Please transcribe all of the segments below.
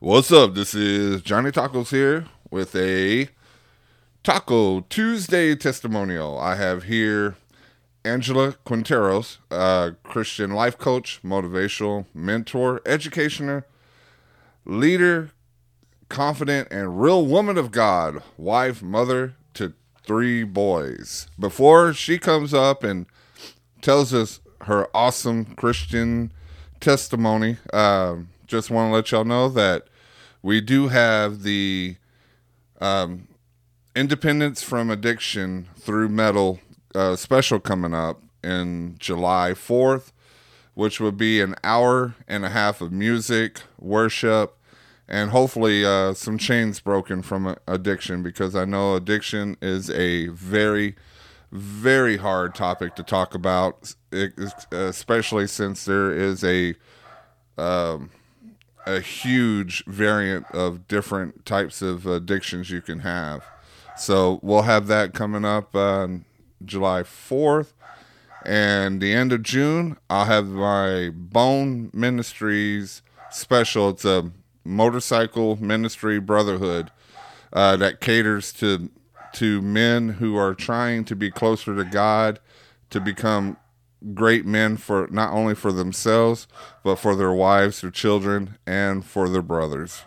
What's up? This is Johnny Tacos here with a Taco Tuesday testimonial. I have here Angela Quinteros, a Christian life coach, motivational mentor, educationer, leader, confident, and real woman of God, wife, mother to three boys. Before she comes up and tells us her awesome Christian testimony, um, just want to let y'all know that we do have the um, Independence from Addiction through Metal uh, special coming up in July 4th, which would be an hour and a half of music, worship, and hopefully uh, some chains broken from addiction because I know addiction is a very, very hard topic to talk about, especially since there is a um, a huge variant of different types of addictions you can have. So we'll have that coming up on July 4th. And the end of June, I'll have my Bone Ministries special. It's a motorcycle ministry brotherhood uh, that caters to to men who are trying to be closer to God, to become great men for not only for themselves but for their wives, their children, and for their brothers.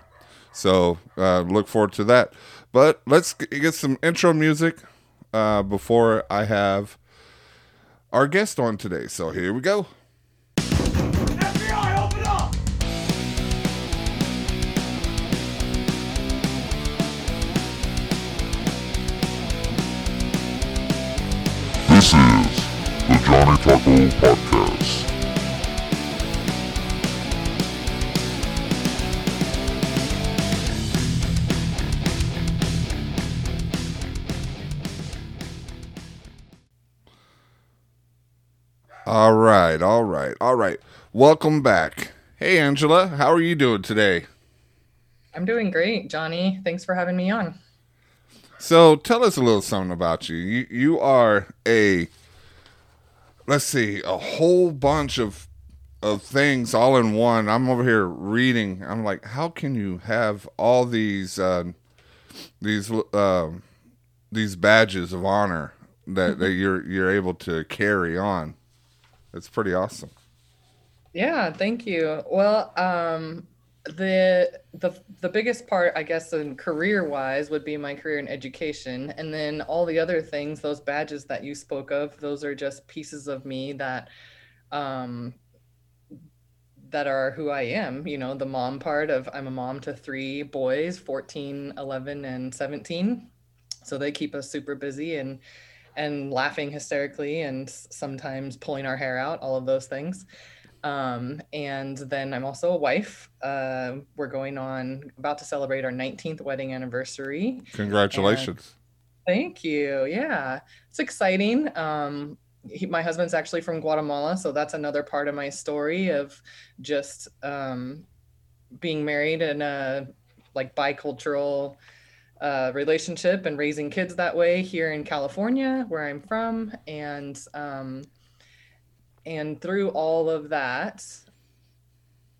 So uh, look forward to that. But let's get some intro music uh, before I have our guest on today. So here we go. Taco Podcast. All right, all right, all right. Welcome back. Hey, Angela, how are you doing today? I'm doing great, Johnny. Thanks for having me on. So, tell us a little something about you. You you are a let's see, a whole bunch of of things all in one. I'm over here reading. I'm like, how can you have all these uh, these uh, these badges of honor that, that you're you're able to carry on? It's pretty awesome. Yeah, thank you. Well, um, the the the biggest part, I guess, in career wise, would be my career in education, and then all the other things, those badges that you spoke of, those are just pieces of me that, um, that are who I am. You know, the mom part of I'm a mom to three boys, 14, 11, and 17. So they keep us super busy and and laughing hysterically and sometimes pulling our hair out, all of those things. Um, and then I'm also a wife. Uh, we're going on about to celebrate our 19th wedding anniversary. Congratulations. And thank you. Yeah, it's exciting. Um, he, my husband's actually from Guatemala, so that's another part of my story of just um, being married in a like bicultural uh, relationship and raising kids that way here in California, where I'm from, and um, and through all of that,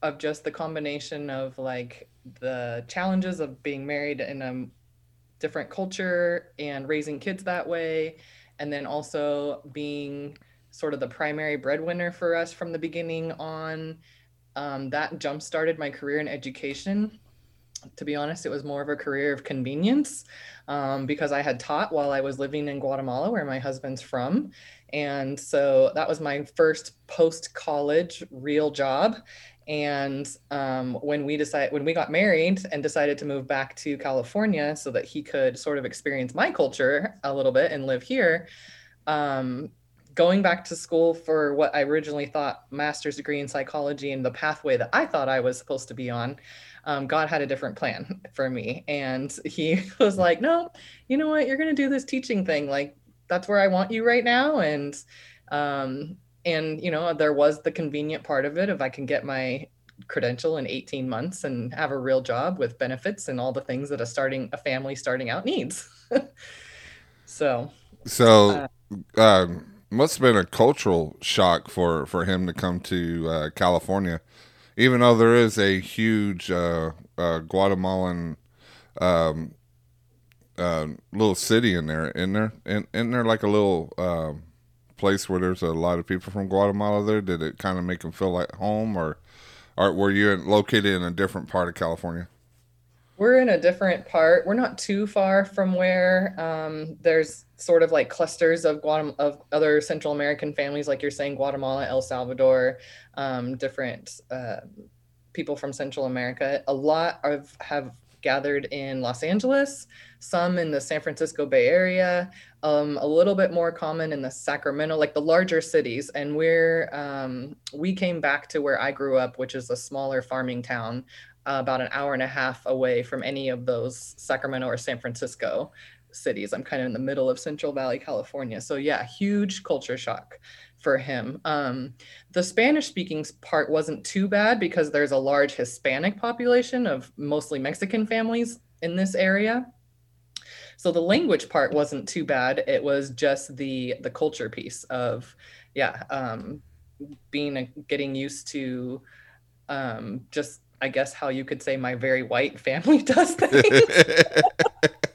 of just the combination of like the challenges of being married in a different culture and raising kids that way, and then also being sort of the primary breadwinner for us from the beginning on. Um, that jump started my career in education to be honest, it was more of a career of convenience um, because I had taught while I was living in Guatemala, where my husband's from. And so that was my first post college real job. And um, when we decided, when we got married and decided to move back to California so that he could sort of experience my culture a little bit and live here, um, going back to school for what I originally thought master's degree in psychology and the pathway that I thought I was supposed to be on, um, God had a different plan for me. And he was like, no, you know what? You're going to do this teaching thing. Like, that's where I want you right now. And, um, and, you know, there was the convenient part of it. If I can get my credential in 18 months and have a real job with benefits and all the things that a starting, a family starting out needs. so, so, uh, um, must have been a cultural shock for, for him to come to uh, California even though there is a huge uh, uh, Guatemalan um, uh, little city in there, in there, in, in there like a little um, place where there's a lot of people from Guatemala there. Did it kind of make them feel like home, or, or were you located in a different part of California? We're in a different part. We're not too far from where um, there's sort of like clusters of Guatem- of other Central American families, like you're saying, Guatemala, El Salvador, um, different uh, people from Central America. A lot of have gathered in Los Angeles, some in the San Francisco Bay Area, um, a little bit more common in the Sacramento, like the larger cities. And we're um, we came back to where I grew up, which is a smaller farming town, uh, about an hour and a half away from any of those Sacramento or San Francisco cities. I'm kind of in the middle of Central Valley, California. So yeah, huge culture shock for him. Um, the Spanish speaking part wasn't too bad because there's a large Hispanic population of mostly Mexican families in this area. So the language part wasn't too bad. It was just the the culture piece of, yeah, um, being a, getting used to um, just I guess how you could say my very white family does things.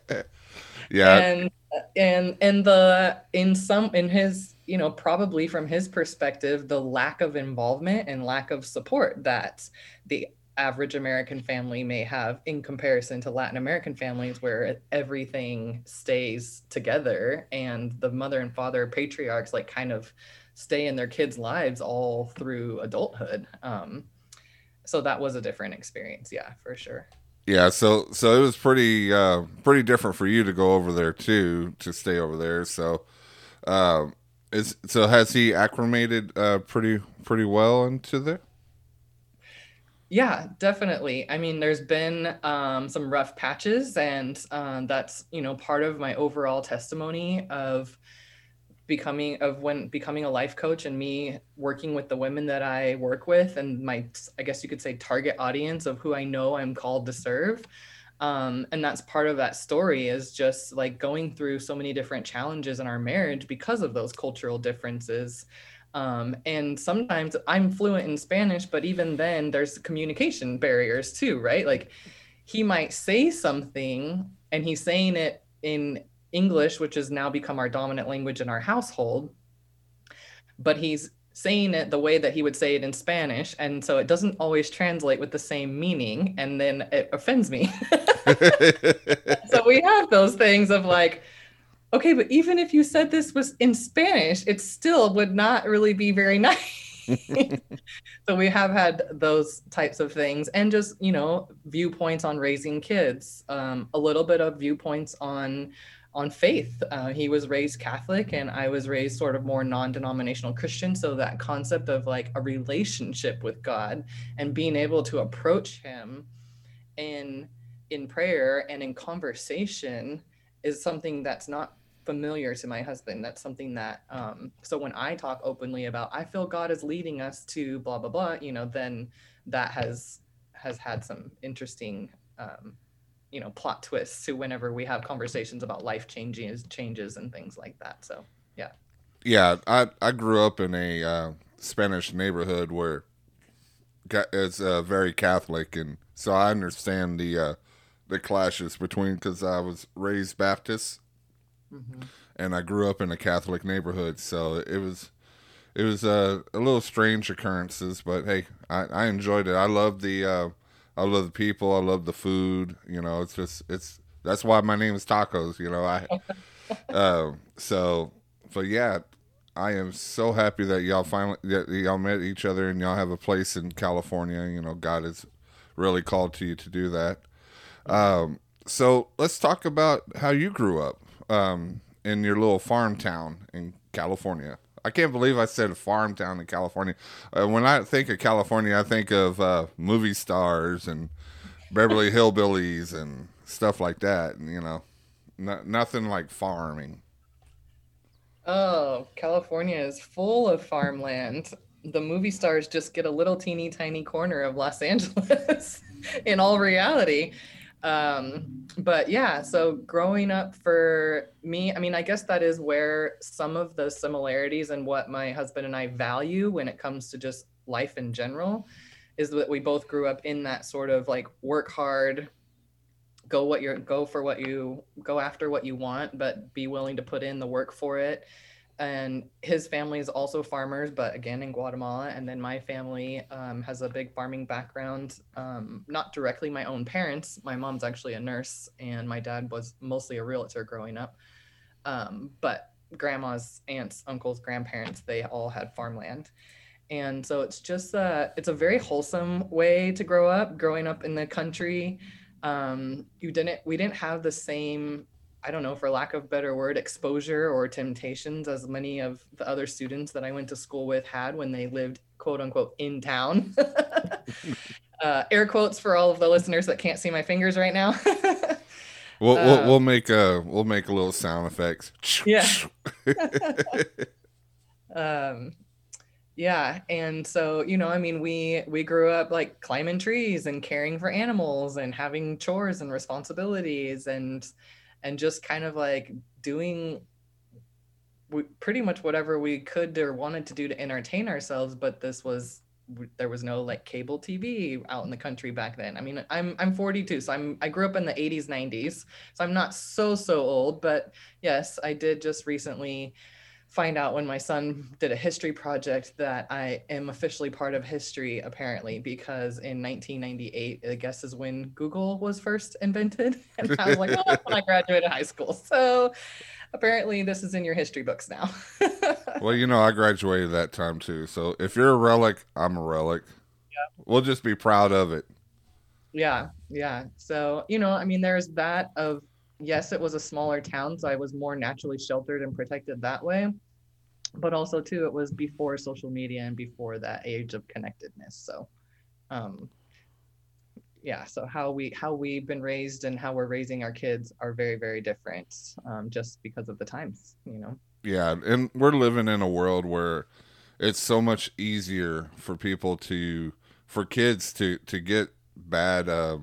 yeah. And and and the in some in his you know probably from his perspective the lack of involvement and lack of support that the average American family may have in comparison to Latin American families where everything stays together and the mother and father patriarchs like kind of stay in their kids' lives all through adulthood. Um, so that was a different experience, yeah, for sure. Yeah, so so it was pretty uh, pretty different for you to go over there too to stay over there. So, uh, is so has he acclimated uh, pretty pretty well into there? Yeah, definitely. I mean, there's been um, some rough patches, and um, that's you know part of my overall testimony of becoming of when becoming a life coach and me working with the women that I work with and my I guess you could say target audience of who I know I'm called to serve. Um, and that's part of that story is just like going through so many different challenges in our marriage because of those cultural differences. Um, and sometimes I'm fluent in Spanish, but even then there's communication barriers too, right? Like he might say something and he's saying it in English, which has now become our dominant language in our household, but he's saying it the way that he would say it in Spanish. And so it doesn't always translate with the same meaning. And then it offends me. so we have those things of like, okay, but even if you said this was in Spanish, it still would not really be very nice. so we have had those types of things and just you know viewpoints on raising kids um, a little bit of viewpoints on on faith. Uh, he was raised Catholic and I was raised sort of more non denominational Christian. So that concept of like a relationship with God and being able to approach Him in, in prayer and in conversation is something that's not familiar to my husband. That's something that, um, so when I talk openly about, I feel God is leading us to blah, blah, blah, you know, then that has, has had some interesting um, you know plot twists to whenever we have conversations about life changes changes and things like that so yeah. Yeah i i grew up in a uh, spanish neighborhood where it's uh, very catholic and so i understand the uh, the clashes between because i was raised baptist. Mm-hmm. and i grew up in a catholic neighborhood so it was it was uh, a little strange occurrences but hey i i enjoyed it. I love the uh, I love the people. I love the food. You know, it's just it's that's why my name is Tacos. You know, I um, so but yeah, I am so happy that y'all finally that y'all met each other and y'all have a place in California. You know, God has really called to you to do that. Um, so let's talk about how you grew up um, in your little farm town in California. I can't believe I said farm town in California. Uh, when I think of California, I think of uh, movie stars and Beverly Hillbillies and stuff like that. And, you know, nothing like farming. Oh, California is full of farmland. The movie stars just get a little teeny tiny corner of Los Angeles in all reality. Um, but yeah, so growing up for me, I mean, I guess that is where some of the similarities and what my husband and I value when it comes to just life in general is that we both grew up in that sort of like work hard, go what you're go for what you go after what you want, but be willing to put in the work for it. And his family is also farmers, but again in Guatemala. And then my family um, has a big farming background. Um, not directly my own parents. My mom's actually a nurse, and my dad was mostly a realtor growing up. Um, but grandmas, aunts, uncles, grandparents, they all had farmland and so it's just uh it's a very wholesome way to grow up growing up in the country um you didn't we didn't have the same i don't know for lack of better word exposure or temptations as many of the other students that i went to school with had when they lived quote unquote in town uh, air quotes for all of the listeners that can't see my fingers right now We'll, we'll we'll make a we'll make a little sound effects. Yeah. um yeah and so you know i mean we we grew up like climbing trees and caring for animals and having chores and responsibilities and and just kind of like doing pretty much whatever we could or wanted to do to entertain ourselves but this was there was no like cable tv out in the country back then. I mean i'm i'm 42 so i'm i grew up in the 80s 90s so i'm not so so old but yes i did just recently find out when my son did a history project that I am officially part of history, apparently, because in 1998, I guess is when Google was first invented. And I was like, oh, when I graduated high school. So apparently, this is in your history books now. well, you know, I graduated that time too. So if you're a relic, I'm a relic. Yeah. We'll just be proud of it. Yeah. Yeah. So, you know, I mean, there's that of, yes, it was a smaller town, so I was more naturally sheltered and protected that way. But also too it was before social media and before that age of connectedness so um yeah so how we how we've been raised and how we're raising our kids are very very different um, just because of the times you know? Yeah and we're living in a world where it's so much easier for people to for kids to to get bad uh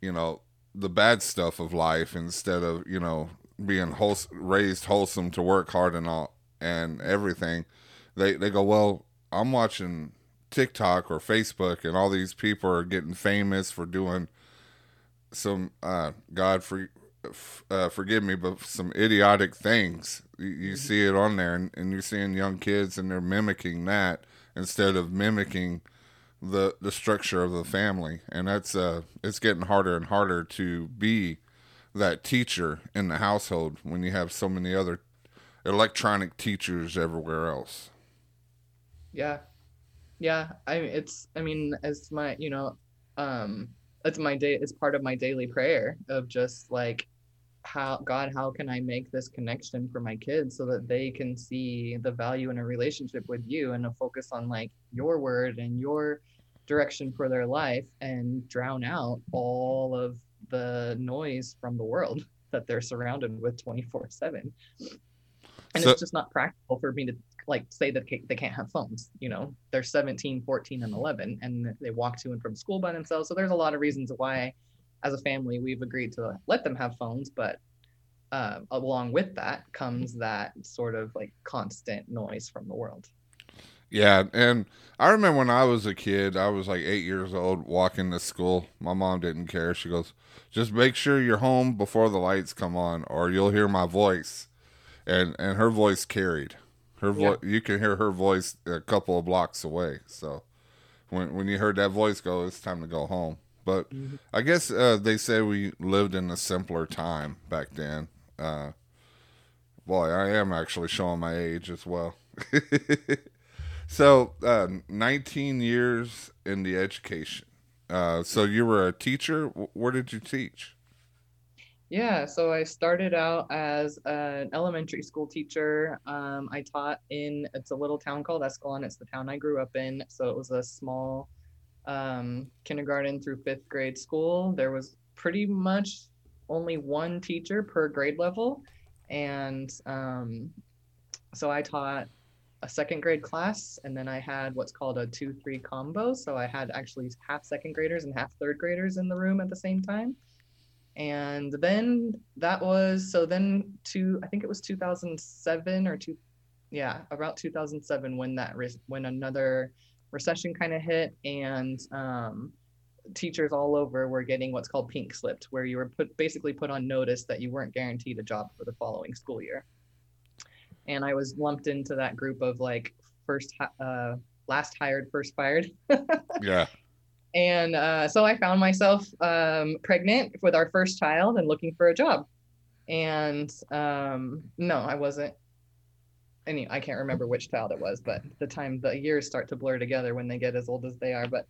you know the bad stuff of life instead of you know being raised wholesome to work hard and all and everything, they they go, well, I'm watching TikTok or Facebook, and all these people are getting famous for doing some uh, God for uh, forgive me, but some idiotic things. You, you mm-hmm. see it on there, and, and you're seeing young kids, and they're mimicking that instead of mimicking the the structure of the family, and that's uh, it's getting harder and harder to be that teacher in the household when you have so many other electronic teachers everywhere else. Yeah. Yeah. I it's I mean, as my you know, um it's my day it's part of my daily prayer of just like how God, how can I make this connection for my kids so that they can see the value in a relationship with you and a focus on like your word and your direction for their life and drown out all of the noise from the world that they're surrounded with 24 7 and so, it's just not practical for me to like say that they can't have phones you know? They're 17 14 and 11 and they walk to and from school by themselves so there's a lot of reasons why as a family we've agreed to let them have phones but uh, along with that comes that sort of like constant noise from the world yeah and i remember when i was a kid i was like eight years old walking to school my mom didn't care she goes just make sure you're home before the lights come on or you'll hear my voice and and her voice carried. Her voice, yeah. you can hear her voice a couple of blocks away. So when when you heard that voice go, it's time to go home. But mm-hmm. I guess uh, they say we lived in a simpler time back then. Uh, boy, I am actually showing my age as well. so, uh, 19 years in the education. Uh, so you were a teacher. Where did you teach? Yeah, so I started out as an elementary school teacher. Um, I taught in it's a little town called Escalon. It's the town I grew up in. So it was a small um, kindergarten through fifth grade school. There was pretty much only one teacher per grade level, and um, so I taught a second grade class, and then I had what's called a two-three combo. So I had actually half second graders and half third graders in the room at the same time and then that was so then to i think it was 2007 or two yeah about 2007 when that when another recession kind of hit, and um, teachers all over were getting what's called pink slipped, where you were put basically put on notice that you weren't guaranteed a job for the following school year. And I was lumped into that group of like first, uh, last hired, first fired. yeah. And uh, so I found myself um, pregnant with our first child and looking for a job. And um, no, I wasn't. Any, I can't remember which child it was, but the time the years start to blur together when they get as old as they are. But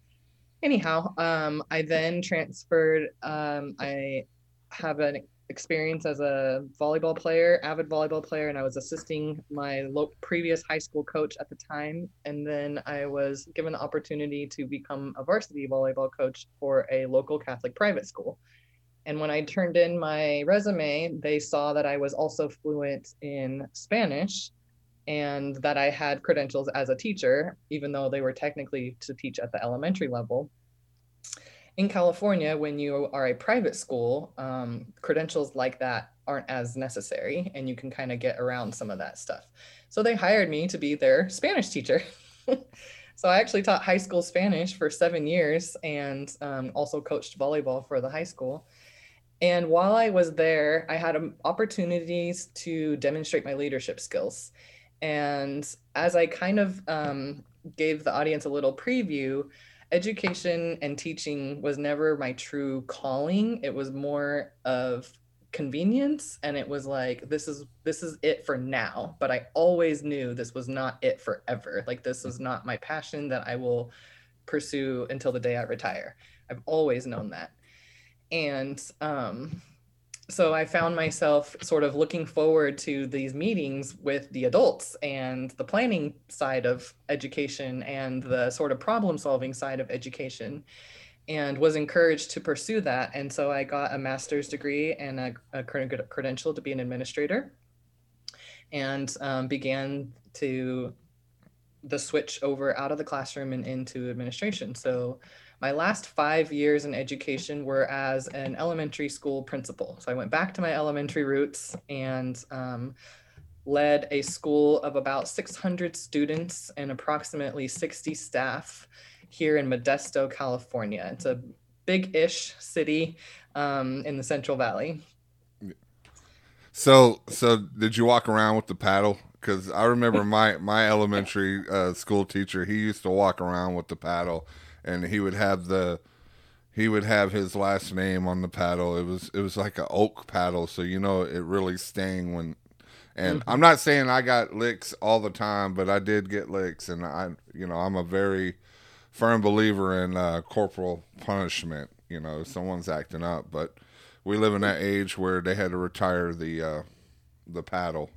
anyhow, um, I then transferred. Um, I have an experience as a volleyball player, avid volleyball player, and I was assisting my lo- previous high school coach at the time. And then I was given the opportunity to become a varsity volleyball coach for a local Catholic private school. And when I turned in my resume, they saw that I was also fluent in Spanish and that I had credentials as a teacher, even though they were technically to teach at the elementary level in California, when you are a private school, um, credentials like that aren't as necessary and you can kind of get around some of that stuff. So they hired me to be their Spanish teacher. so I actually taught high school Spanish for seven years and um, also coached volleyball for the high school. And while I was there, I had um, opportunities to demonstrate my leadership skills. And as I kind of um, gave the audience a little preview, education and teaching was never my true calling. It was more of convenience and it was like this is this is it for now. But i always knew this was not it forever. Like this was not my passion that i will pursue until the day i retire. I've always known that. And um so I found myself sort of looking forward to these meetings with the adults and the planning side of education and the sort of problem solving side of education and was encouraged to pursue that. And so I got a master's degree and a, a credential to be an administrator and um, began to the switch over out of the classroom and into administration. So my last five years in education were as an elementary school principal. So I went back to my elementary roots and um, led a school of about 600 students and approximately 60 staff here in Modesto, California. It's a big ish city um, in the Central Valley. So, so did you walk around with the paddle? Because I remember my my elementary uh, school teacher. He used to walk around with the paddle, and he would have the he would have his last name on the paddle. It was it was like an oak paddle, so you know it really stang when. And mm-hmm. I'm not saying I got licks all the time, but I did get licks, and I you know I'm a very firm believer in uh, corporal punishment. You know, someone's acting up, but we live in that age where they had to retire the uh, the paddle.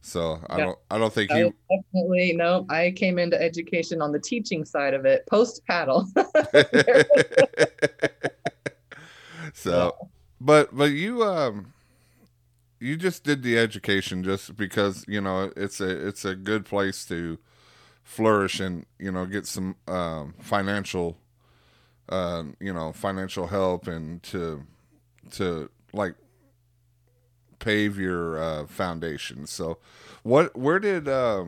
So I yeah. don't I don't think he definitely no. I came into education on the teaching side of it post paddle. so yeah. but but you um you just did the education just because you know it's a it's a good place to flourish and you know get some um, financial uh, you know financial help and to to like pave your uh, foundation. So, what where did uh,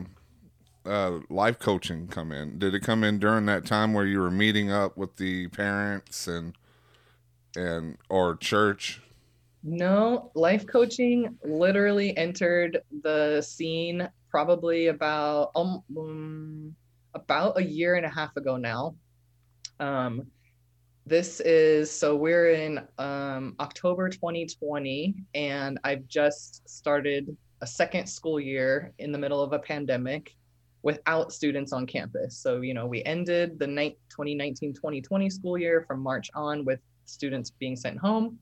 uh, life coaching come in? Did it come in during that time where you were meeting up with the parents and and or church? No, life coaching literally entered the scene probably about um, about a year and a half ago now. Um, this is so we're in um, October 2020, and I've just started a second school year in the middle of a pandemic without students on campus. So, you know, we ended the 2019 2020 school year from March on with students being sent home.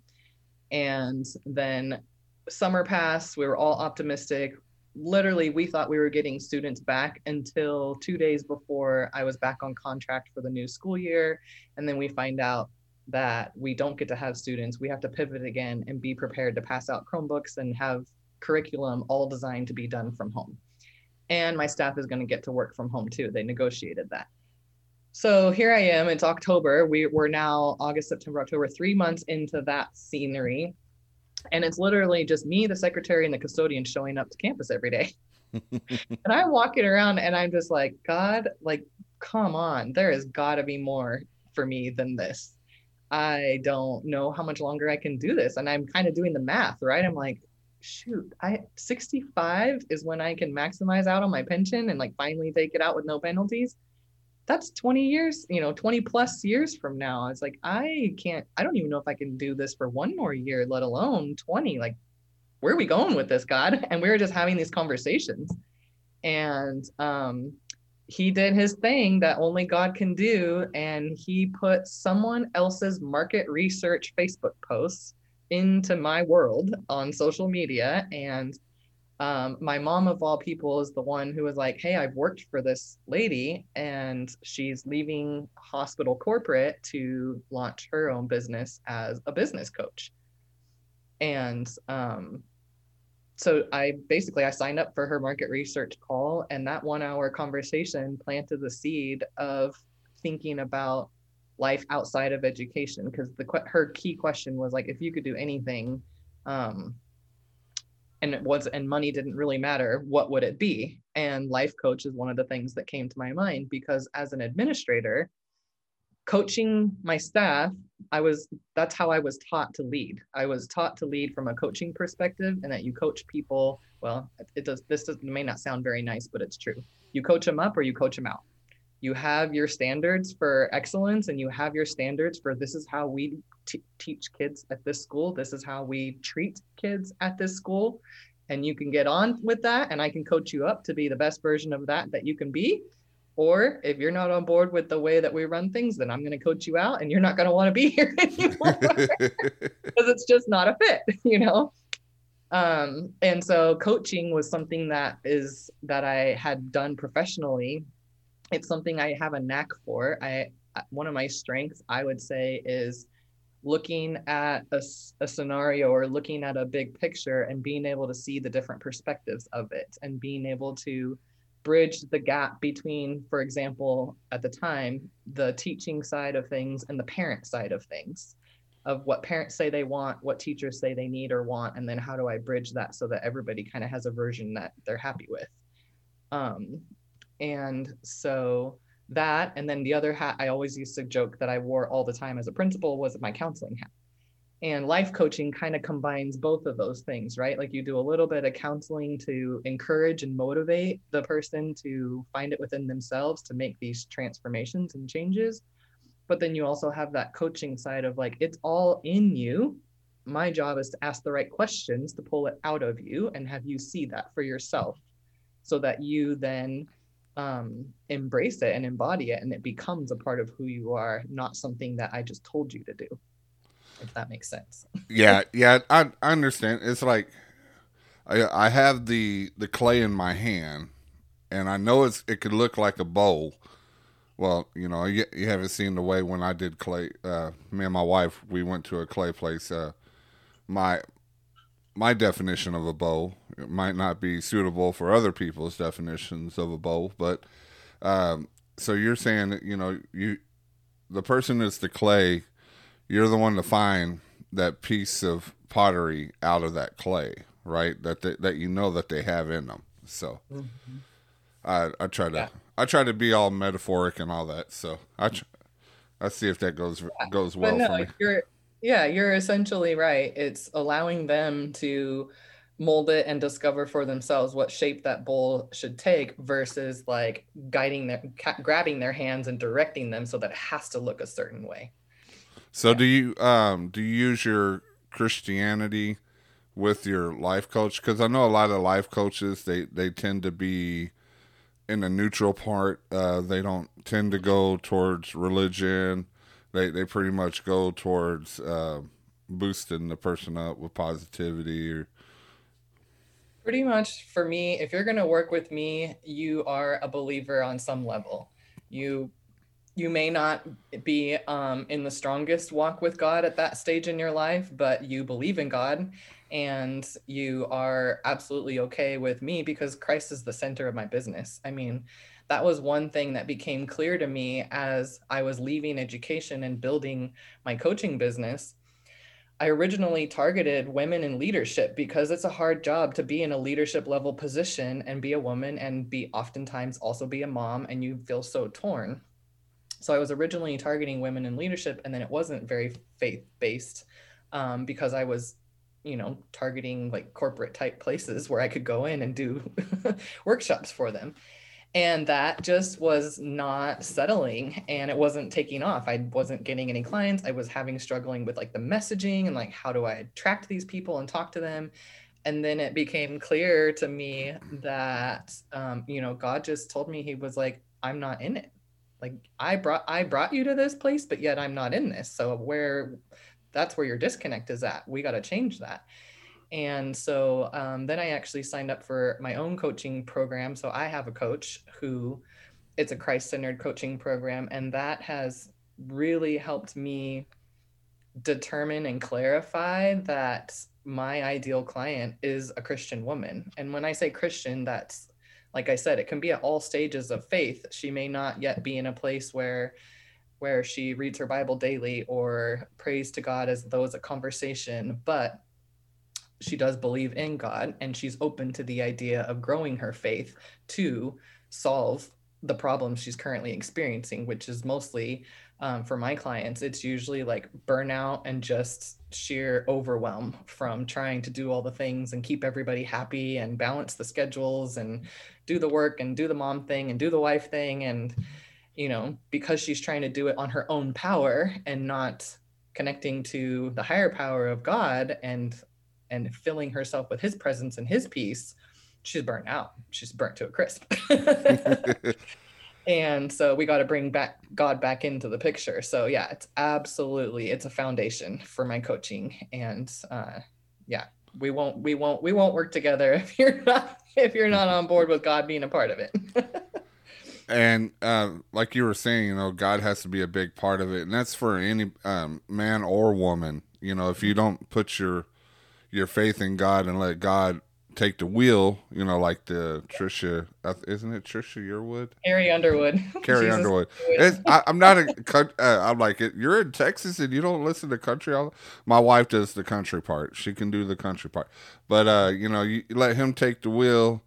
And then summer passed, we were all optimistic literally we thought we were getting students back until two days before I was back on contract for the new school year. And then we find out that we don't get to have students. We have to pivot again and be prepared to pass out Chromebooks and have curriculum all designed to be done from home. And my staff is going to get to work from home too. They negotiated that. So here I am. It's October. We, we're now August, September, October, three months into that scenery and it's literally just me the secretary and the custodian showing up to campus every day and i'm walking around and i'm just like god like come on, there has got to be more for me than this. I don't know how much longer I can do this. And I'm kind of doing the math, right? I'm like, shoot, I 65 is when I can maximize out on my pension and like finally take it out with no penalties. That's 20 years, you know, 20 plus years from now. It's like I can't, I don't even know if I can do this for one more year, let alone 20. Like, where are we going with this, God? And we were just having these conversations. And um he did his thing that only God can do. And he put someone else's market research Facebook posts into my world on social media. And um, my mom, of all people, is the one who was like, Hey, I've worked for this lady and she's leaving hospital corporate to launch her own business as a business coach. And um, so I basically I signed up for her market research call and that 1 hour conversation planted the seed of thinking about life outside of education because the her key question was like if you could do anything um and it was and money didn't really matter what would it be? And life coach is one of the things that came to my mind because as an administrator coaching my staff i was that's how i was taught to lead. I was taught to lead from a coaching perspective and that you coach people. Well it does this does, may not sound very nice but it's true. You coach them up or you coach them out. You have your standards for excellence and you have your standards for this is how we t- teach kids at this school this is how we treat kids at this school and you can get on with that and i can coach you up to be the best version of that that you can be or if you're not on board with the way that we run things, then I'm going to coach you out and you're not going to want to be here anymore because it's just not a fit, you know? Um, and so coaching was something that is that I had done professionally. It's something I have a knack for. I, one of my strengths, I would say, is looking at a, a scenario or looking at a big picture and being able to see the different perspectives of it and being able to bridge the gap between, for example, at the time, the teaching side of things and the parent side of things of what parents say they want, what teachers say they need or want, and then how do I bridge that so that everybody kind of has a version that they're happy with. Um, and so that, and then the other hat I always used to joke that I wore all the time as a principal was my counseling hat. And life coaching kind of combines both of those things right? Like you do a little bit of counseling to encourage and motivate the person to find it within themselves to make these transformations and changes. But then you also have that coaching side of like it's all in you. My job is to ask the right questions to pull it out of you and have you see that for yourself so that you then um, embrace it and embody it and it becomes a part of who you are not something that i just told you to do if that makes sense. yeah, yeah, I, I understand. It's like I I have the the clay in my hand, and I know it's it could look like a bowl. Well, you know, you, you haven't seen the way when I did clay. Uh, me and my wife, we went to a clay place. Uh, my my definition of a bowl it might not be suitable for other people's definitions of a bowl, but um, so you're saying that you know you the person is the clay you're the one to find that piece of pottery out of that clay, right? That they, that you know that they have in them. So mm-hmm. I I try to yeah. I try to be all metaphoric and all that. So I try, I see if that goes goes well no, for me. Yeah, you're essentially right. It's allowing them to mold it and discover for themselves what shape that bowl should take versus like guiding their grabbing their hands and directing them so that it has to look a certain way so yeah. do you um do you use your Christianity with your life coach? Because I know a lot of life coaches they they tend to be in a neutral part. Uh, they don't tend to go towards religion. They they pretty much go towards uh, boosting the person up with positivity or pretty much for me if you're going to work with me you are a believer on some level you you may not be um, in the strongest walk with God at that stage in your life, but you believe in God and you are absolutely okay with me because Christ is the center of my business. I mean, that was one thing that became clear to me as I was leaving education and building my coaching business. I originally targeted women in leadership because it's a hard job to be in a leadership level position and be a woman and be oftentimes also be a mom and you feel so torn. So I was originally targeting women in leadership and then it wasn't very faith based um, because I was, you know, targeting like corporate type places where I could go in and do workshops for them and that just was not settling and it wasn't taking off. I wasn't getting any clients. I was having struggling with like the messaging and like how do i attract these people and talk to them? And then it became clear to me that um, you know god just told me he was like i'm not in it. Like i brought i brought you to this place but yet i'm not in this. So where that's where your disconnect is at. We got to change that and so um, then I actually signed up for my own coaching program. So I have a coach who it's a Christ centered coaching program, and that has really helped me determine and clarify that my ideal client is a Christian woman. And when I say Christian, that's like I said, it can be at all stages of faith. She may not yet be in a place where where she reads her Bible daily or prays to God as though it's a conversation, but she does believe in God and she's open to the idea of growing her faith to solve the problems she's currently experiencing, which is mostly um, for my clients, it's usually like burnout and just sheer overwhelm from trying to do all the things and keep everybody happy and balance the schedules and do the work and do the mom thing and do the wife thing. And, you know, because she's trying to do it on her own power and not connecting to the higher power of God and and filling herself with his presence and his peace, she's burnt out. She's burnt to a crisp. and so we got to bring back God back into the picture. So yeah, it's absolutely it's a foundation for my coaching and uh yeah, we won't we won't we won't work together if you're not if you're not on board with God being a part of it. and uh, like you were saying, you know, God has to be a big part of it, and that's for any um, man or woman. You know, if you don't put your your faith in God and let God take the wheel, you know, like the Trisha, isn't it Trisha Yearwood? Carrie Underwood. Carrie Underwood. I, am not a, uh, I'm like, you're in Texas and you don't listen to country. My wife does the country part. She can do the country part. But, uh, you know, you let him take the wheel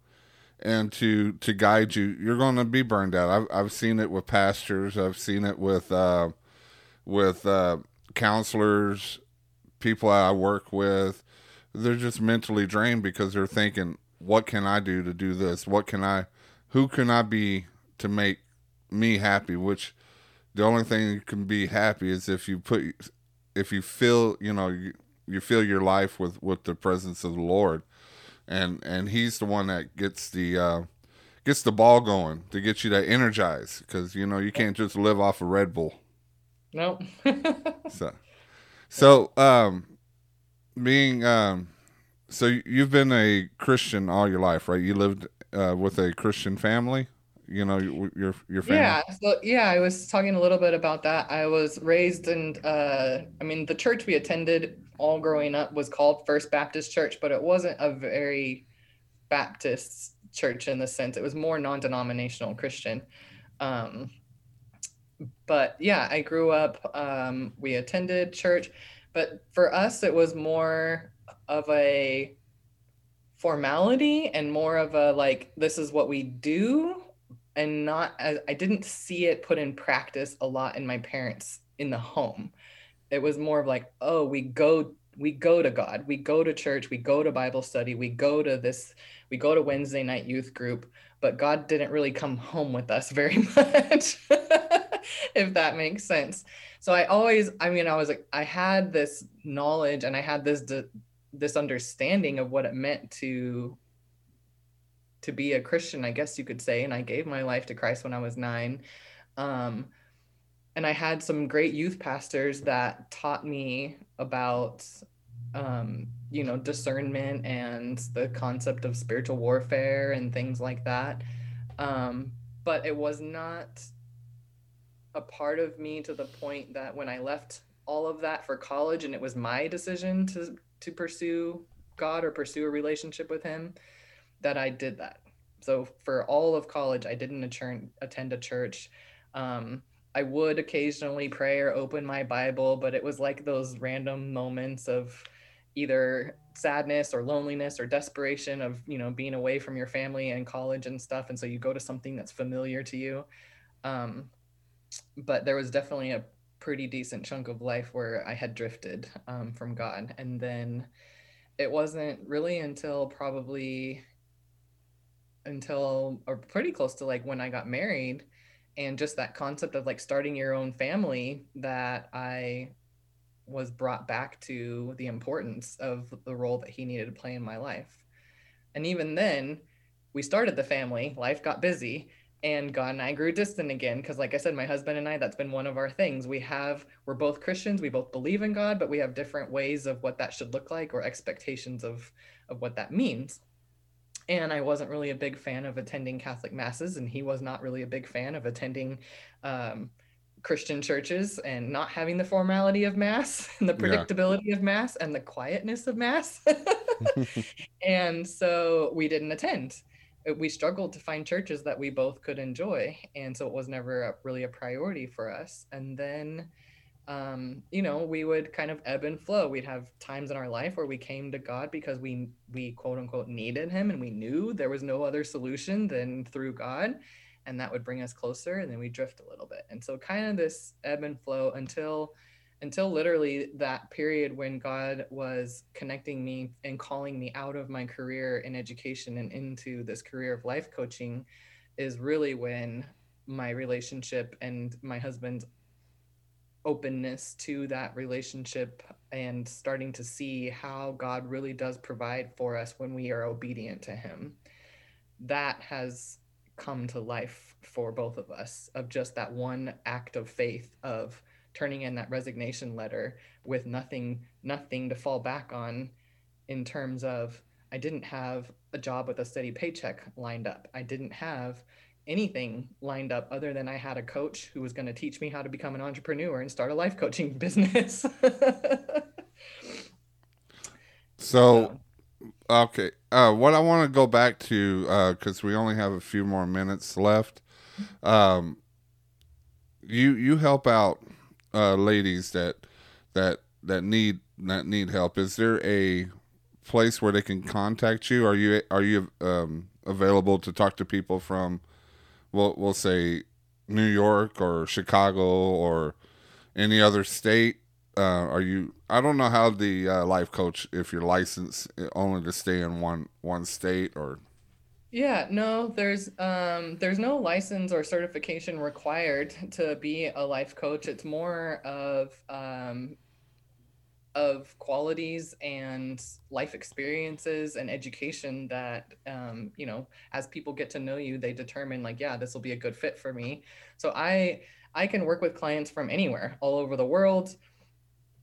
and to, to guide you, you're going to be burned out. I've, I've seen it with pastors. I've seen it with, uh, with, uh, counselors, people I work with they're just mentally drained because they're thinking, what can I do to do this? What can I, who can I be to make me happy? Which the only thing you can be happy is if you put, if you feel, you know, you, you fill your life with, with the presence of the Lord. And, and he's the one that gets the, uh, gets the ball going to get you to energize because, you know, you can't just live off of Red Bull. Nope. so, so, um, being um, so you've been a Christian all your life, right? You lived uh, with a Christian family. You know your your family. Yeah, so yeah, I was talking a little bit about that. I was raised in, uh, I mean, the church we attended all growing up was called First Baptist Church, but it wasn't a very Baptist church in the sense. It was more non-denominational Christian. Um, but yeah, I grew up. Um, we attended church but for us, it was more of a formality and more of a like, this is what we do. And not, as, I didn't see it put in practice a lot in my parents in the home. It was more of like, oh, we go we go to God, we go to church, we go to Bible study, we go to this, we go to Wednesday night youth group, but God didn't really come home with us very much, if that makes sense so I always, I mean, I was like, I had this knowledge and I had this this understanding of what it meant to to be a Christian, I guess you could say. And I gave my life to Christ when I was nine. Um, and I had some great youth pastors that taught me about, um, you know, discernment and the concept of spiritual warfare and things like that. Um, but it was not a part of me to the point that when I left all of that for college and it was my decision to to pursue God or pursue a relationship with him that I did that. So for all of college I didn't attend, attend a church. Um, I would occasionally pray or open my Bible, but it was like those random moments of either sadness or loneliness or desperation of you know being away from your family and college and stuff and so you go to something that's familiar to you um, but there was definitely a pretty decent chunk of life where i had drifted um, from god. And then it wasn't really until probably until or pretty close to like when i got married and just that concept of like starting your own family that i was brought back to the importance of the role that he needed to play in my life. And even then, we started the family, life got busy, and God and I grew distant again. Because, like I said, my husband and I, that's been one of our things. We have, we're both Christians, we both believe in God, but we have different ways of what that should look like or expectations of, of what that means. And I wasn't really a big fan of attending Catholic masses, and he was not really a big fan of attending um, Christian churches and not having the formality of mass and the predictability yeah. of mass and the quietness of mass. and so we didn't attend. Uh, we struggled to find churches that we both could enjoy. And so it was never a, really a priority for us. And then, um, you know, we would kind of ebb and flow. We'd have times in our life where we came to God because we, we quote unquote needed him and we knew there was no other solution than through God and that would bring us closer and then we drift a little bit and so kind of this ebb and flow until until literally that period when god was connecting me and calling me out of my career in education and into this career of life coaching is really when my relationship and my husband's openness to that relationship and starting to see how God really does provide for us when we are obedient to Him. That has come to life for both of us of just that one act of faith of turning in that resignation letter with nothing nothing to fall back on in terms of I didn't have a job with a steady paycheck lined up. I didn't have anything lined up other than I had a coach who was going to teach me how to become an entrepreneur and start a life coaching business. so, Okay. Uh, what I want to go back to, because uh, we only have a few more minutes left. Um, you you help out uh, ladies that that that need that need help. Is there a place where they can contact you? Are you are you um, available to talk to people from, we'll we'll say, New York or Chicago or any other state? uh, are you? I don't know how the uh, life coach if you're licensed eh, only to stay in one one state or. Yeah, no, there's um, there's no license or certification required to be a life coach. It's more of um, of qualities and life experiences and education that um, you know as people get to know you they determine like yeah this will be a good fit for me so i i can work with clients from anywhere all over the world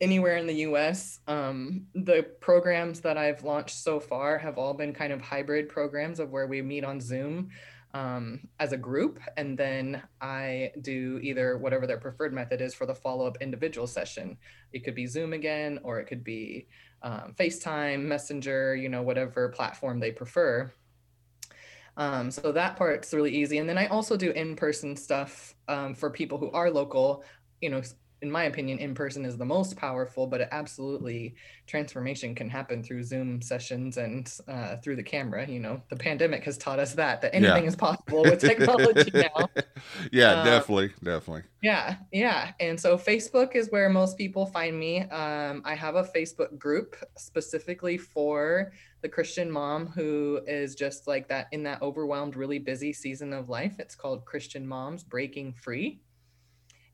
anywhere in the US. Um, the programs that I've launched so far have all been kind of hybrid programs of where we meet on Zoom um, as a group, and then I do either whatever their preferred method is for the follow up individual session. It could be Zoom again, or it could be um, FaceTime, Messenger, you know, whatever platform they prefer. Um, so that part's really easy. And then I also do in person stuff um, for people who are local you know in my opinion, in person is the most powerful, but absolutely transformation can happen through Zoom sessions and uh, through the camera. You know, the pandemic has taught us that that anything yeah. is possible with technology now. Yeah, uh, definitely, definitely. Yeah, yeah. And so Facebook is where most people find me. Um, I have a Facebook group specifically for the Christian mom who is just like that in that overwhelmed, really busy season of life. It's called Christian Moms Breaking Free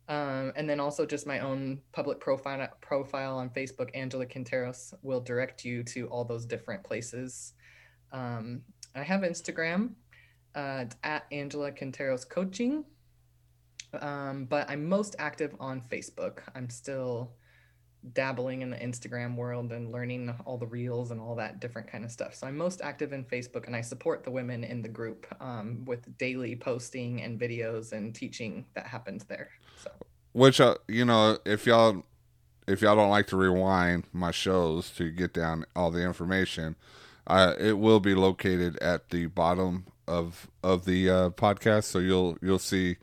um, and then also just my own public profile profile on Facebook, Angela Quinteros will direct you to all those different places. Um, I have Instagram uh, at Angela Quinteros Coaching, um, but I'm most active on Facebook. I'm still dabbling in the Instagram world and learning all the reels and all that different kind of stuff. So I'm most active in Facebook and I support the women in the group um, with daily posting and videos and teaching that happens there. Which uh, you know, if y'all if y'all don't like to rewind my shows to get down all the information, uh, it will be located at the bottom of of the uh, podcast, so you'll you'll see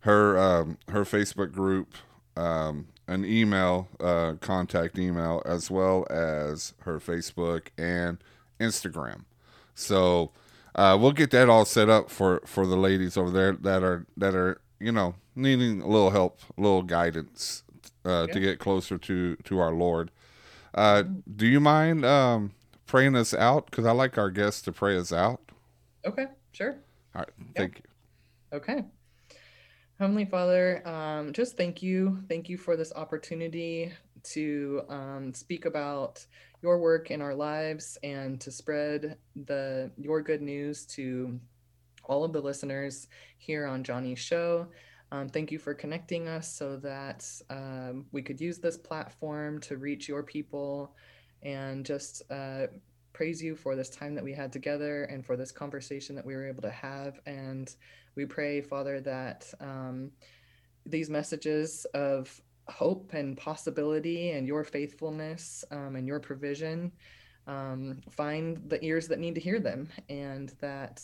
her um, her Facebook group, um, an email uh, contact email, as well as her Facebook and Instagram. So uh, we'll get that all set up for for the ladies over there that are that are you know needing a little help, a little guidance uh, to get closer to to our Lord. Uh, do you mind um, praying us out? Because I like our guests to pray us out. Okay, sure. All right, thank you. Okay. Heavenly Father, um, just thank you. Thank you for this opportunity to um, speak about your work in our lives and to spread the your good news to all of the listeners here on Johnny's show. Um, thank you for connecting us so that um, we could use this platform to reach your people and just uh, praise you for this time that we had together and for this conversation that we were able to have. And we pray, Father, that um, these messages of hope and possibility and your faithfulness um, and your provision um, find the ears that need to hear them, and that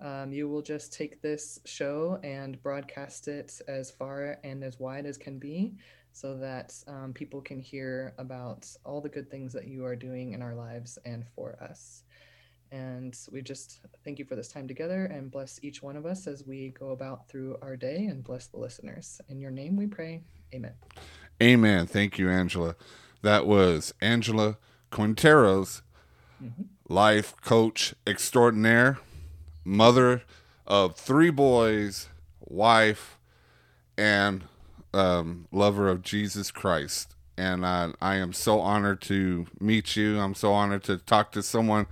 um, you will just take this show and broadcast it as far and as wide as can be so that um, people can hear about all the good things that you are doing in our lives and for us. And we just thank you for this time together and bless each one of us as we go about through our day and bless the listeners. In your name we pray. Amen. Amen. Thank you, Angela. That was Angela Quinteros, life coach extraordinaire, mother of three boys, wife, and um, lover of Jesus Christ. And I, I am so honored to meet you. I'm so honored to talk to someone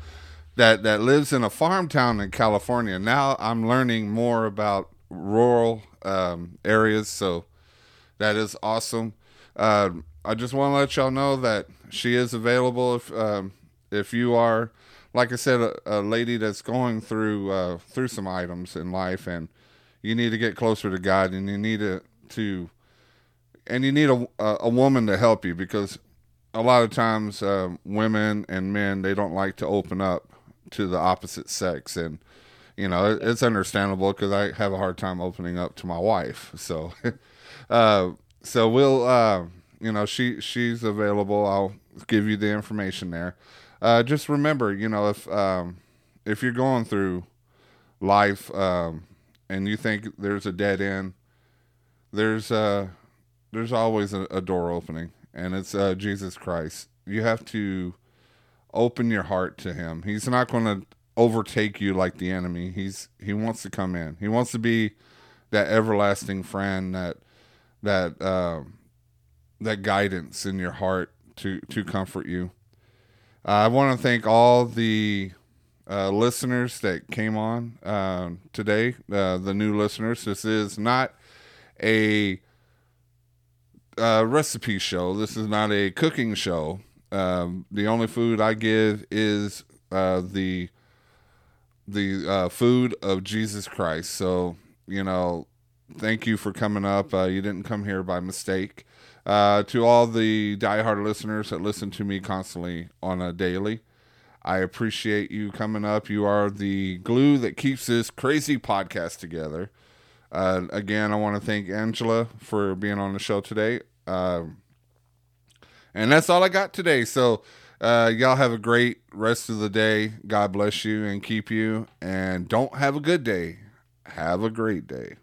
that, that lives in a farm town in California. Now I'm learning more about rural um, areas. So that is awesome. Uh, I just want to let y'all know that she is available if um, if you are, like I said, a, a lady that's going through uh, through some items in life, and you need to get closer to God, and you need to, to and you need a, a woman to help you because a lot of times um, women and men they don't like to open up to the opposite sex and you know it, it's understandable because i have a hard time opening up to my wife so uh, so we'll uh, you know she she's available. I'll give you the information there uh, just remember you know if um, if you're going through life um, and you think there's a dead end there's uh there's always a, a door opening and it's uh, jesus christ. You have to open your heart to him. He's not going to overtake you like the enemy. He's he wants to come in. He wants to be that everlasting friend that that um that guidance in your heart to to comfort you i want to thank all the uh, listeners that came on uh, today uh, the new listeners this is not a uh, recipe show. This is not a cooking show. Um, the only food I give is uh, the the uh, food of Jesus Christ. So you know, thank you for coming up. Uh, you didn't come here by mistake. Uh, to all the diehard listeners that listen to me constantly on a daily, I appreciate you coming up. You are the glue that keeps this crazy podcast together. Uh, again, I want to thank Angela for being on the show today. Um, and that's all I got today. So, uh, y'all have a great rest of the day. God bless you and keep you. And don't have a good day. Have a great day.